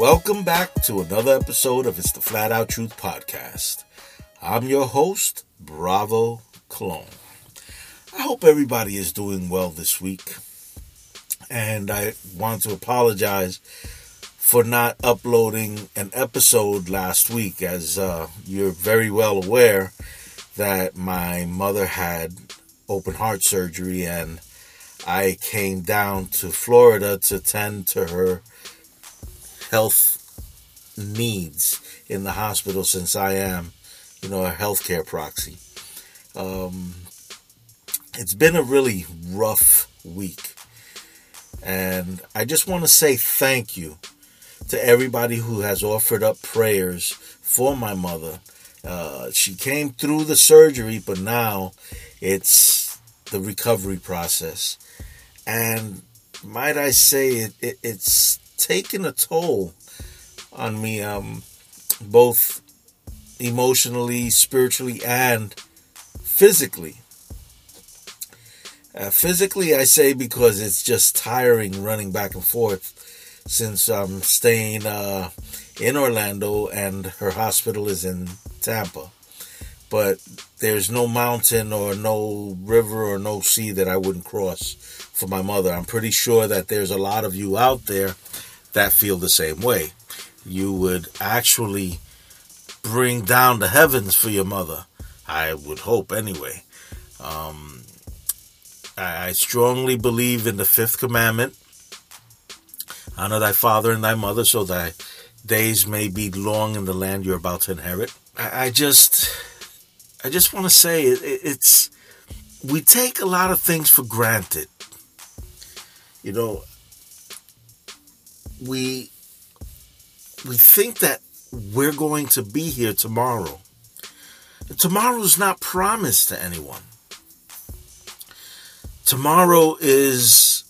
Welcome back to another episode of It's the Flat Out Truth Podcast. I'm your host, Bravo Clone. I hope everybody is doing well this week. And I want to apologize for not uploading an episode last week. As uh, you're very well aware, that my mother had open heart surgery and I came down to Florida to tend to her health needs in the hospital since I am, you know, a healthcare proxy. Um, it's been a really rough week. And I just want to say thank you to everybody who has offered up prayers for my mother. Uh, she came through the surgery, but now it's the recovery process. And might I say, it, it, it's taken a toll on me, um, both emotionally, spiritually, and physically. Uh, physically, I say because it's just tiring running back and forth since I'm staying uh, in Orlando and her hospital is in Tampa. But there's no mountain or no river or no sea that I wouldn't cross for my mother. I'm pretty sure that there's a lot of you out there that feel the same way. You would actually bring down the heavens for your mother. I would hope anyway. Um, I, I strongly believe in the fifth commandment honor thy father and thy mother so thy days may be long in the land you're about to inherit. I, I just, I just want to say it, it, it's, we take a lot of things for granted. You know, we we think that we're going to be here tomorrow. Tomorrow is not promised to anyone. Tomorrow is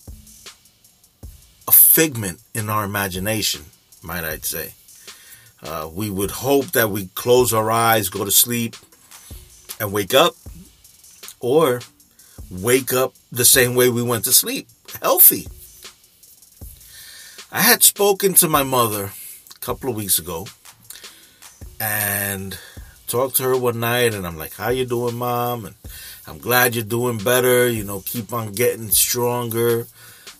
a figment in our imagination, might I say. Uh, we would hope that we close our eyes, go to sleep, and wake up, or wake up the same way we went to sleep, healthy. I had spoken to my mother a couple of weeks ago and talked to her one night and I'm like, "How you doing, mom?" and I'm glad you're doing better, you know, keep on getting stronger.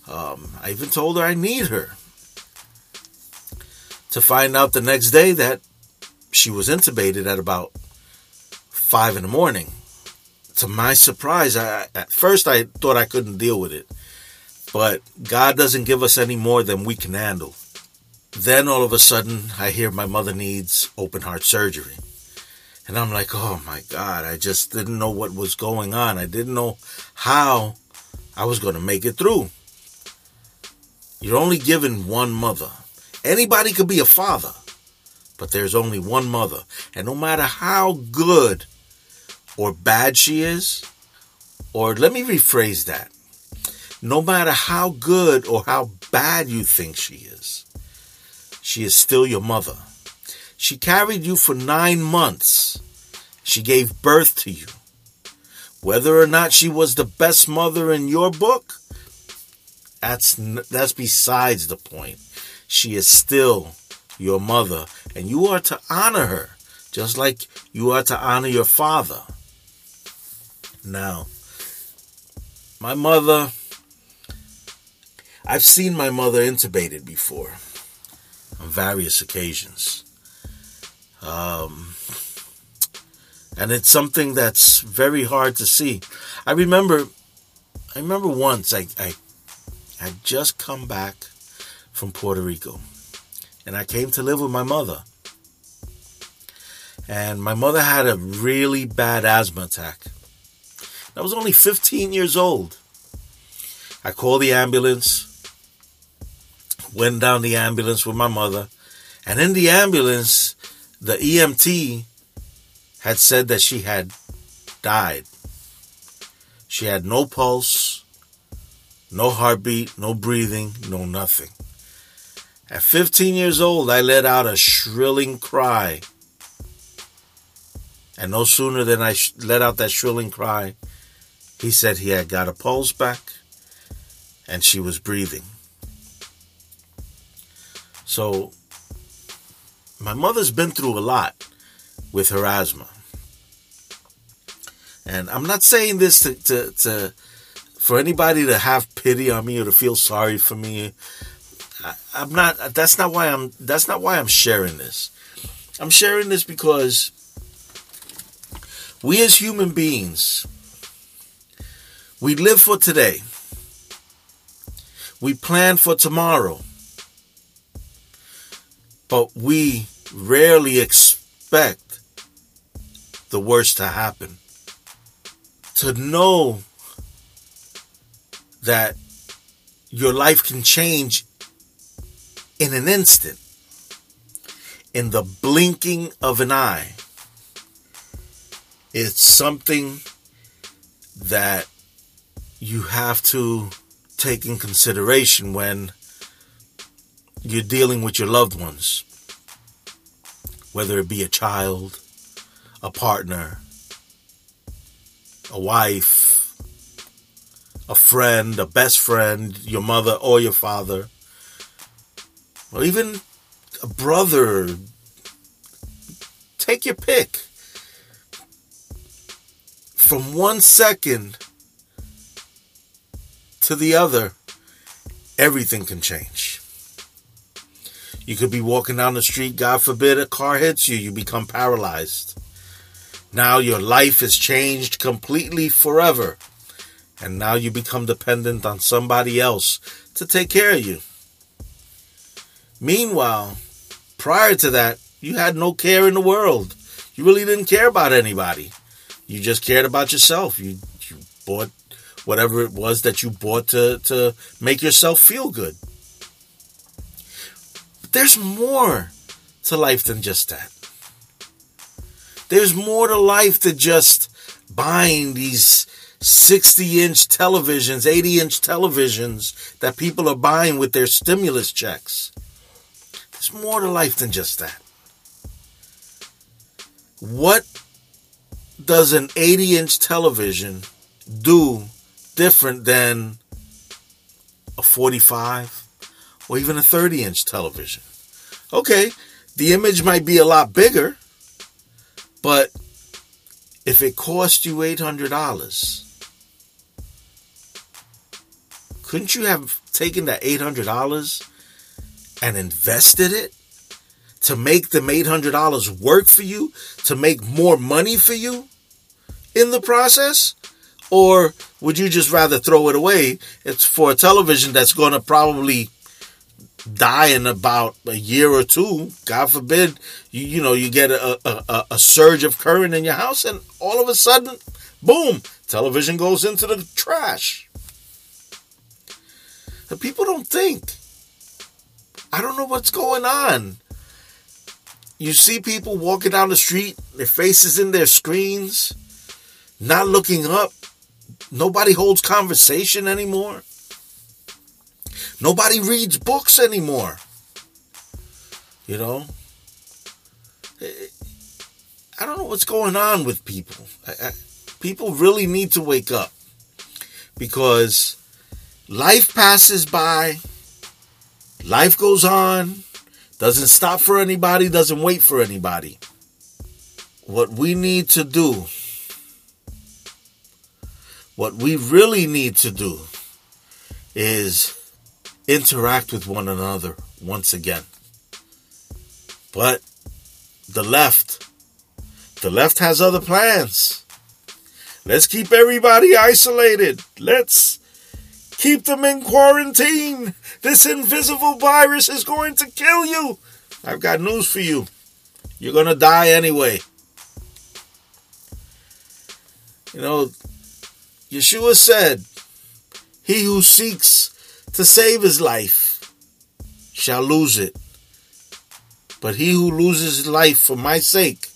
Um, I even told her I need her. To find out the next day that she was intubated at about five in the morning. To my surprise, I, at first I thought I couldn't deal with it. But God doesn't give us any more than we can handle. Then all of a sudden, I hear my mother needs open heart surgery. And I'm like, oh my God, I just didn't know what was going on. I didn't know how I was going to make it through. You're only given one mother. Anybody could be a father, but there's only one mother. And no matter how good or bad she is, or let me rephrase that no matter how good or how bad you think she is, she is still your mother. She carried you for nine months. She gave birth to you. Whether or not she was the best mother in your book, that's that's besides the point. She is still your mother, and you are to honor her, just like you are to honor your father. Now, my mother I've seen my mother intubated before on various occasions. Um, and it's something that's very hard to see. I remember, I remember once I, I had just come back from Puerto Rico, and I came to live with my mother. And my mother had a really bad asthma attack. I was only 15 years old. I called the ambulance went down the ambulance with my mother, and in the ambulance, the EMT had said that she had died. She had no pulse, no heartbeat, no breathing, no nothing. At 15 years old, I let out a shrilling cry. And no sooner than I let out that shrilling cry, he said he had got a pulse back and she was breathing. So my mother's been through a lot with her asthma. And I'm not saying this to, to, to for anybody to have pity on me or to feel sorry for me. I, I'm not that's not why I'm that's not why I'm sharing this. I'm sharing this because we as human beings we live for today. We plan for tomorrow. But we rarely expect the worst to happen. To know that your life can change in an instant, in the blinking of an eye. It's something that you have to take in consideration when you're dealing with your loved ones, whether it be a child, a partner, a wife, a friend, a best friend, your mother or your father, or even a brother. Take your pick. From one second to the other, everything can change. You could be walking down the street, God forbid a car hits you, you become paralyzed. Now your life is changed completely forever and now you become dependent on somebody else to take care of you. Meanwhile, prior to that, you had no care in the world. You really didn't care about anybody. You just cared about yourself. You you bought whatever it was that you bought to to make yourself feel good. There's more to life than just that. There's more to life than just buying these 60 inch televisions, 80 inch televisions that people are buying with their stimulus checks. There's more to life than just that. What does an 80 inch television do different than a 45 or even a 30 inch television? Okay, the image might be a lot bigger, but if it cost you $800, couldn't you have taken that $800 and invested it to make them $800 work for you, to make more money for you in the process? Or would you just rather throw it away? It's for a television that's going to probably die in about a year or two. God forbid, you you know you get a, a, a surge of current in your house, and all of a sudden, boom, television goes into the trash. The people don't think. I don't know what's going on. You see people walking down the street, their faces in their screens, not looking up. Nobody holds conversation anymore. Nobody reads books anymore. You know? Eh, eh, I don't know what's going on with people. I, I, people really need to wake up because life passes by, life goes on, doesn't stop for anybody, doesn't wait for anybody. What we need to do, what we really need to do, is interact with one another once again. But the left, the left has other plans. Let's keep everybody isolated. Let's Keep them in quarantine. This invisible virus is going to kill you. I've got news for you. You're going to die anyway. You know, Yeshua said, He who seeks to save his life shall lose it. But he who loses his life for my sake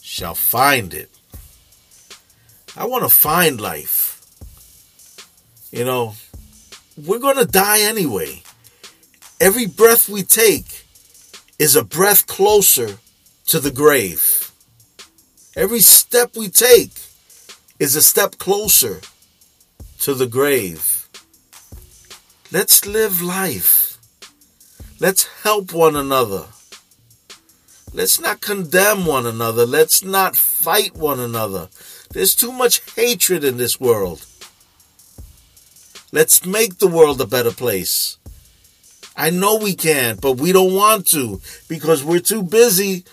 shall find it. I want to find life. You know, we're going to die anyway. Every breath we take is a breath closer to the grave. Every step we take is a step closer to the grave. Let's live life. Let's help one another. Let's not condemn one another. Let's not fight one another. There's too much hatred in this world. Let's make the world a better place. I know we can, but we don't want to because we're too busy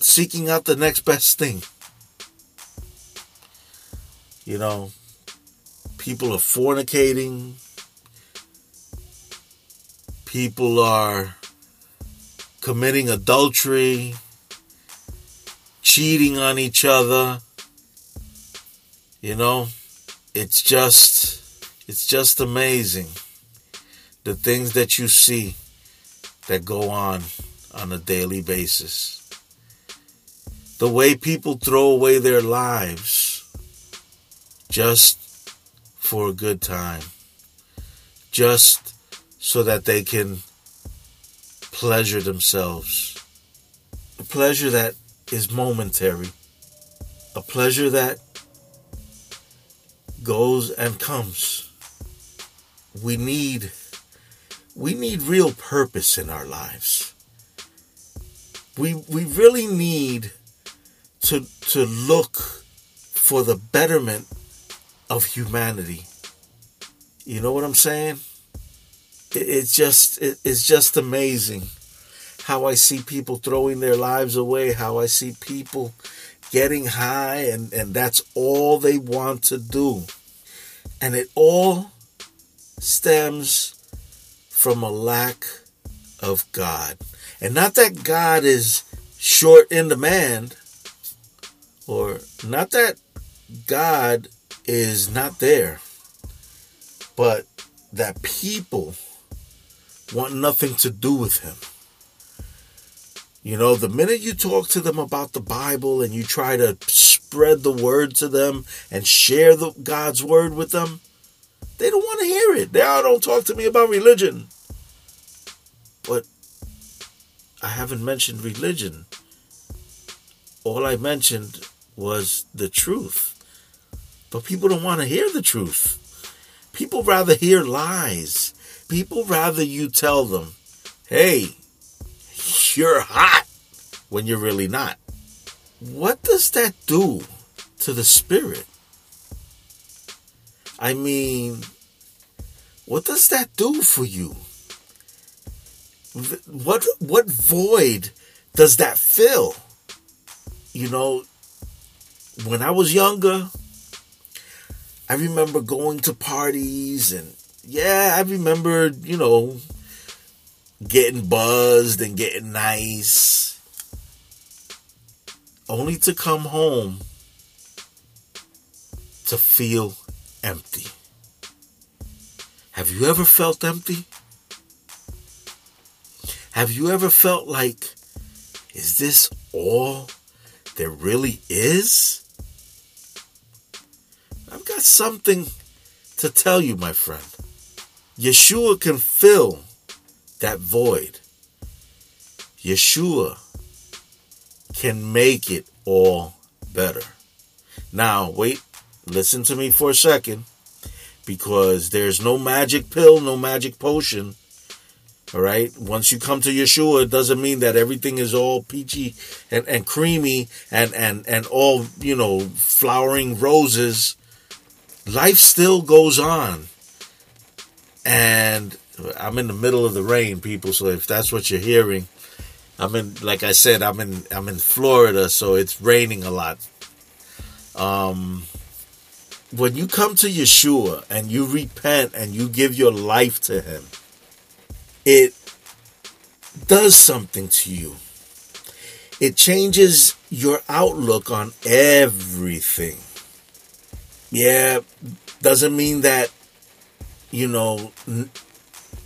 seeking out the next best thing. You know, people are fornicating, people are committing adultery, cheating on each other. You know, it's just it's just amazing the things that you see that go on on a daily basis. The way people throw away their lives just for a good time, just so that they can pleasure themselves. A pleasure that is momentary, a pleasure that goes and comes. We need we need real purpose in our lives. We we really need to to look for the betterment of humanity. You know what I'm saying? It, it's just it, it's just amazing how I see people throwing their lives away, how I see people getting high and, and that's all they want to do. And it all stems from a lack of God. And not that God is short in demand, or not that God is not there, but that people want nothing to do with Him. You know, the minute you talk to them about the Bible and you try to spread the word to them and share the God's word with them, they don't want to hear it. They all don't talk to me about religion. But I haven't mentioned religion. All I mentioned was the truth. But people don't want to hear the truth. People rather hear lies. People rather you tell them, hey, you're hot when you're really not. What does that do to the spirit? I mean, what does that do for you? What what void does that fill? You know, when I was younger, I remember going to parties and yeah, I remember, you know, getting buzzed and getting nice. Only to come home to feel empty. Have you ever felt empty? Have you ever felt like, is this all there really is? I've got something to tell you, my friend. Yeshua can fill that void. Yeshua can make it all better. Now, wait, listen to me for a second because there's no magic pill, no magic potion. All right. Once you come to Yeshua, it doesn't mean that everything is all peachy and, and creamy and, and, and all, you know, flowering roses. Life still goes on. And I'm in the middle of the rain, people. So if that's what you're hearing, I'm in. Like I said, I'm in. I'm in Florida, so it's raining a lot. Um, when you come to Yeshua and you repent and you give your life to Him, it does something to you. It changes your outlook on everything. Yeah, doesn't mean that you know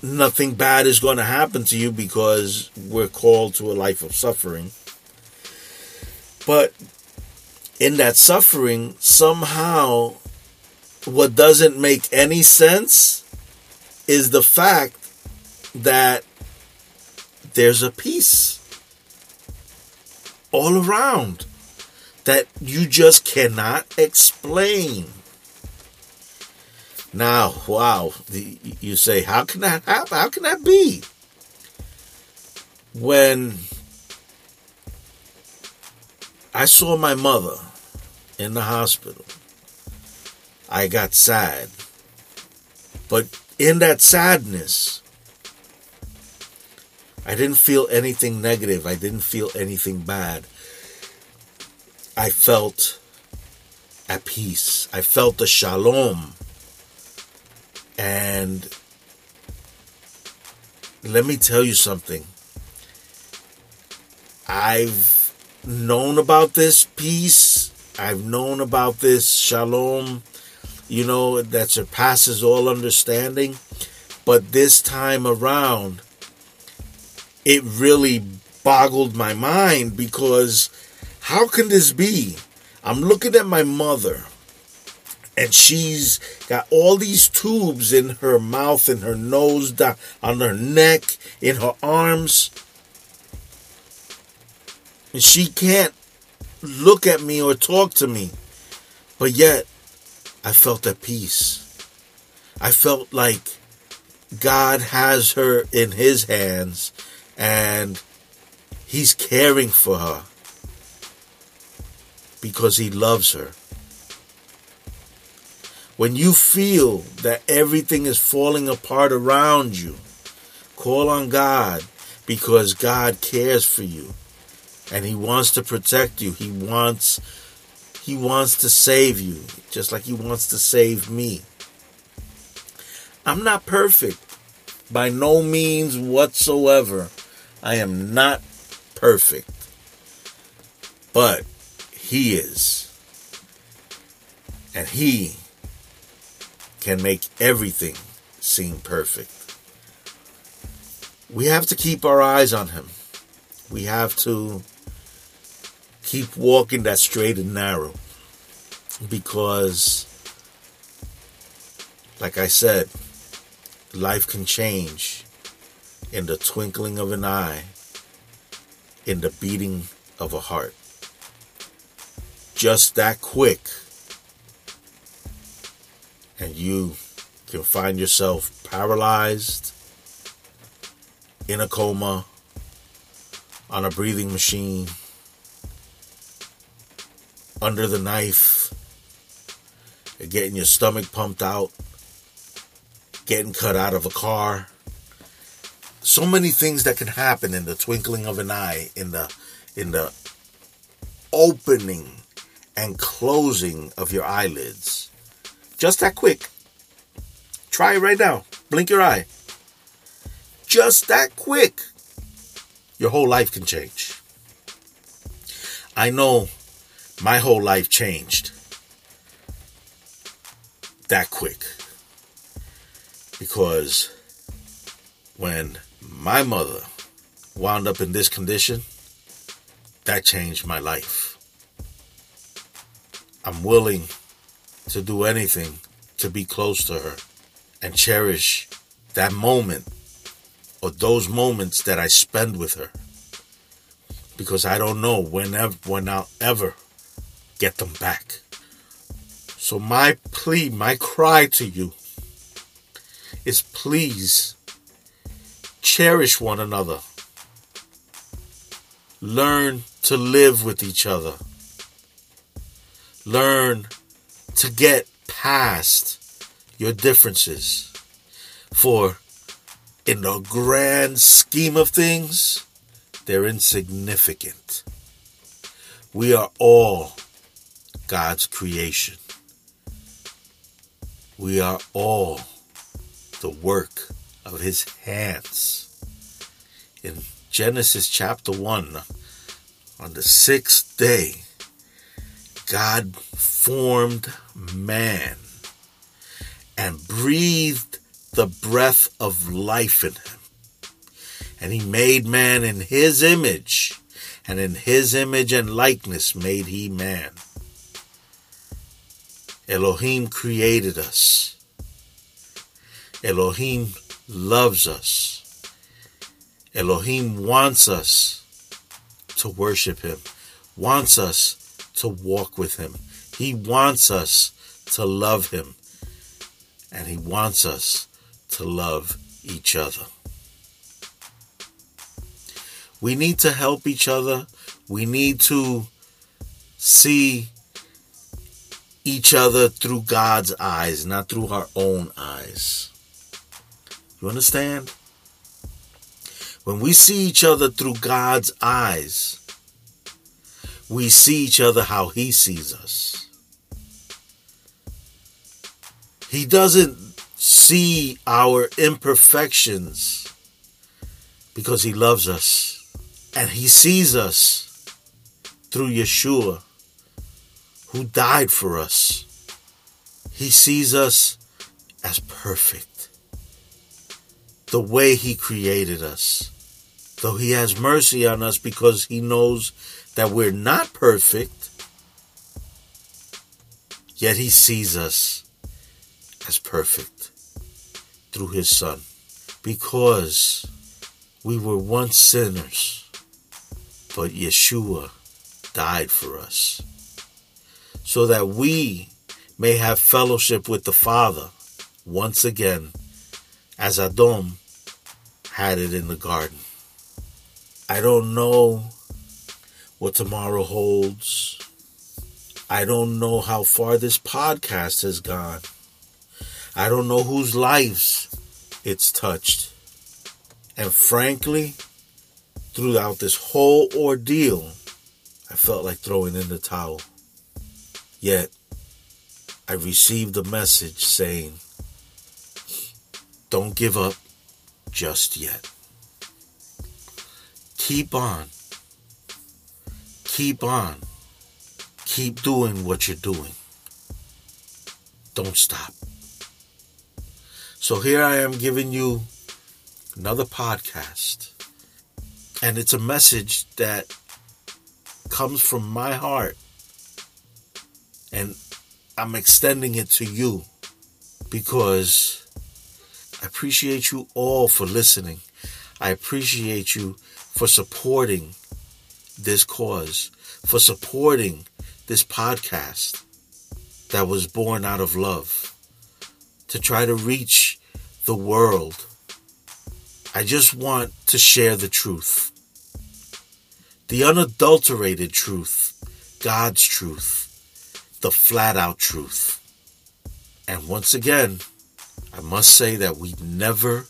nothing bad is going to happen to you because we're called to a life of suffering. But in that suffering, somehow, what doesn't make any sense is the fact that there's a peace all around that you just cannot explain. Now, wow, the, you say, how can that happen? How can that be? When I saw my mother in the hospital, I got sad. But in that sadness, I didn't feel anything negative. I didn't feel anything bad. I felt at peace. I felt the shalom. And let me tell you something. I've known about this peace. I've known about this shalom, you know, that surpasses all understanding. But this time around, it really boggled my mind because how can this be? I'm looking at my mother and she's got all these tubes in her mouth and her nose down on her neck in her arms. And she can't look at me or talk to me. But yet i felt at peace. I felt like god has her in his hands and he's caring for her because he loves her when you feel that everything is falling apart around you, call on God because God cares for you and he wants to protect you. He wants he wants to save you just like he wants to save me. I'm not perfect by no means whatsoever. I am not perfect. But he is. And he can make everything seem perfect. We have to keep our eyes on Him. We have to keep walking that straight and narrow because, like I said, life can change in the twinkling of an eye, in the beating of a heart. Just that quick and you can find yourself paralyzed, in a coma, on a breathing machine, under the knife, getting your stomach pumped out, getting cut out of a car. So many things that can happen in the twinkling of an eye, in the in the opening and closing of your eyelids. Just that quick. Try it right now. Blink your eye. Just that quick. Your whole life can change. I know my whole life changed that quick. Because when my mother wound up in this condition, that changed my life. I'm willing to do anything to be close to her and cherish that moment or those moments that I spend with her. Because I don't know whenever when I'll ever get them back. So my plea, my cry to you is please cherish one another. Learn to live with each other. Learn to get past your differences. For in the grand scheme of things, they're insignificant. We are all God's creation. We are all the work of His hands. In Genesis chapter 1, on the sixth day, God formed man and breathed the breath of life in him. And he made man in his image, and in his image and likeness made he man. Elohim created us. Elohim loves us. Elohim wants us to worship him, wants us to walk with him. He wants us to love Him. And He wants us to love each other. We need to help each other. We need to see each other through God's eyes, not through our own eyes. You understand? When we see each other through God's eyes, we see each other how He sees us. He doesn't see our imperfections because He loves us. And He sees us through Yeshua, who died for us. He sees us as perfect, the way He created us. Though He has mercy on us because He knows that we're not perfect, yet He sees us as perfect through His Son. Because we were once sinners, but Yeshua died for us so that we may have fellowship with the Father once again as Adam had it in the garden. I don't know what tomorrow holds. I don't know how far this podcast has gone. I don't know whose lives it's touched. And frankly, throughout this whole ordeal, I felt like throwing in the towel. Yet, I received a message saying, Don't give up just yet. Keep on. Keep on. Keep doing what you're doing. Don't stop. So here I am giving you another podcast. And it's a message that comes from my heart. And I'm extending it to you because I appreciate you all for listening. I appreciate you for supporting this cause, for supporting this podcast that was born out of love to try to reach the world. I just want to share the truth. The unadulterated truth, God's truth, the flat out truth. And once again, I must say that we never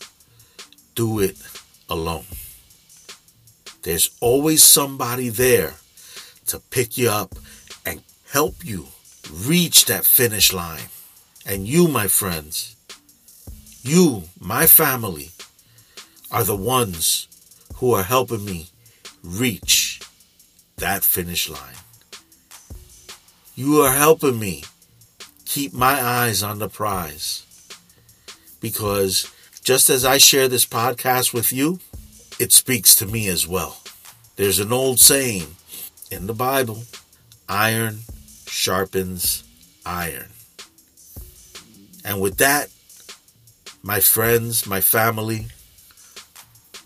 do it alone. There's always somebody there to pick you up and help you reach that finish line. And you, my friends, you, my family, are the ones who are helping me reach that finish line. You are helping me keep my eyes on the prize. Because just as I share this podcast with you, it speaks to me as well. There's an old saying in the Bible iron sharpens iron. And with that, my friends, my family,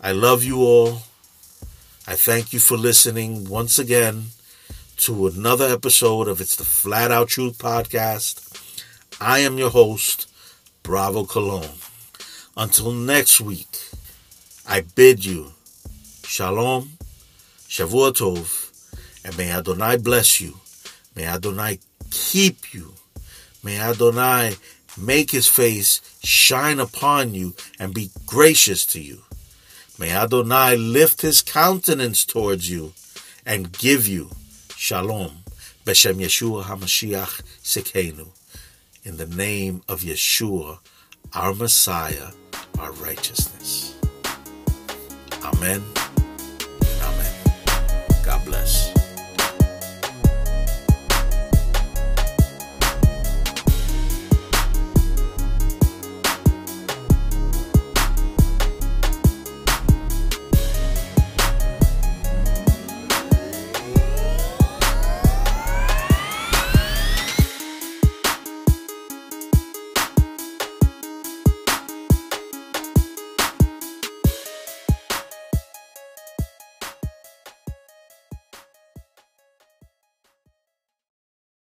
I love you all. I thank you for listening once again to another episode of It's the Flat Out Truth Podcast. I am your host, Bravo Cologne. Until next week, I bid you Shalom, Shavua Tov, and may Adonai bless you. May Adonai keep you. May Adonai make his face shine upon you and be gracious to you. May Adonai lift his countenance towards you and give you shalom. Beshem Yeshua HaMashiach Tsidkenu. In the name of Yeshua, our Messiah, our righteousness. Amen.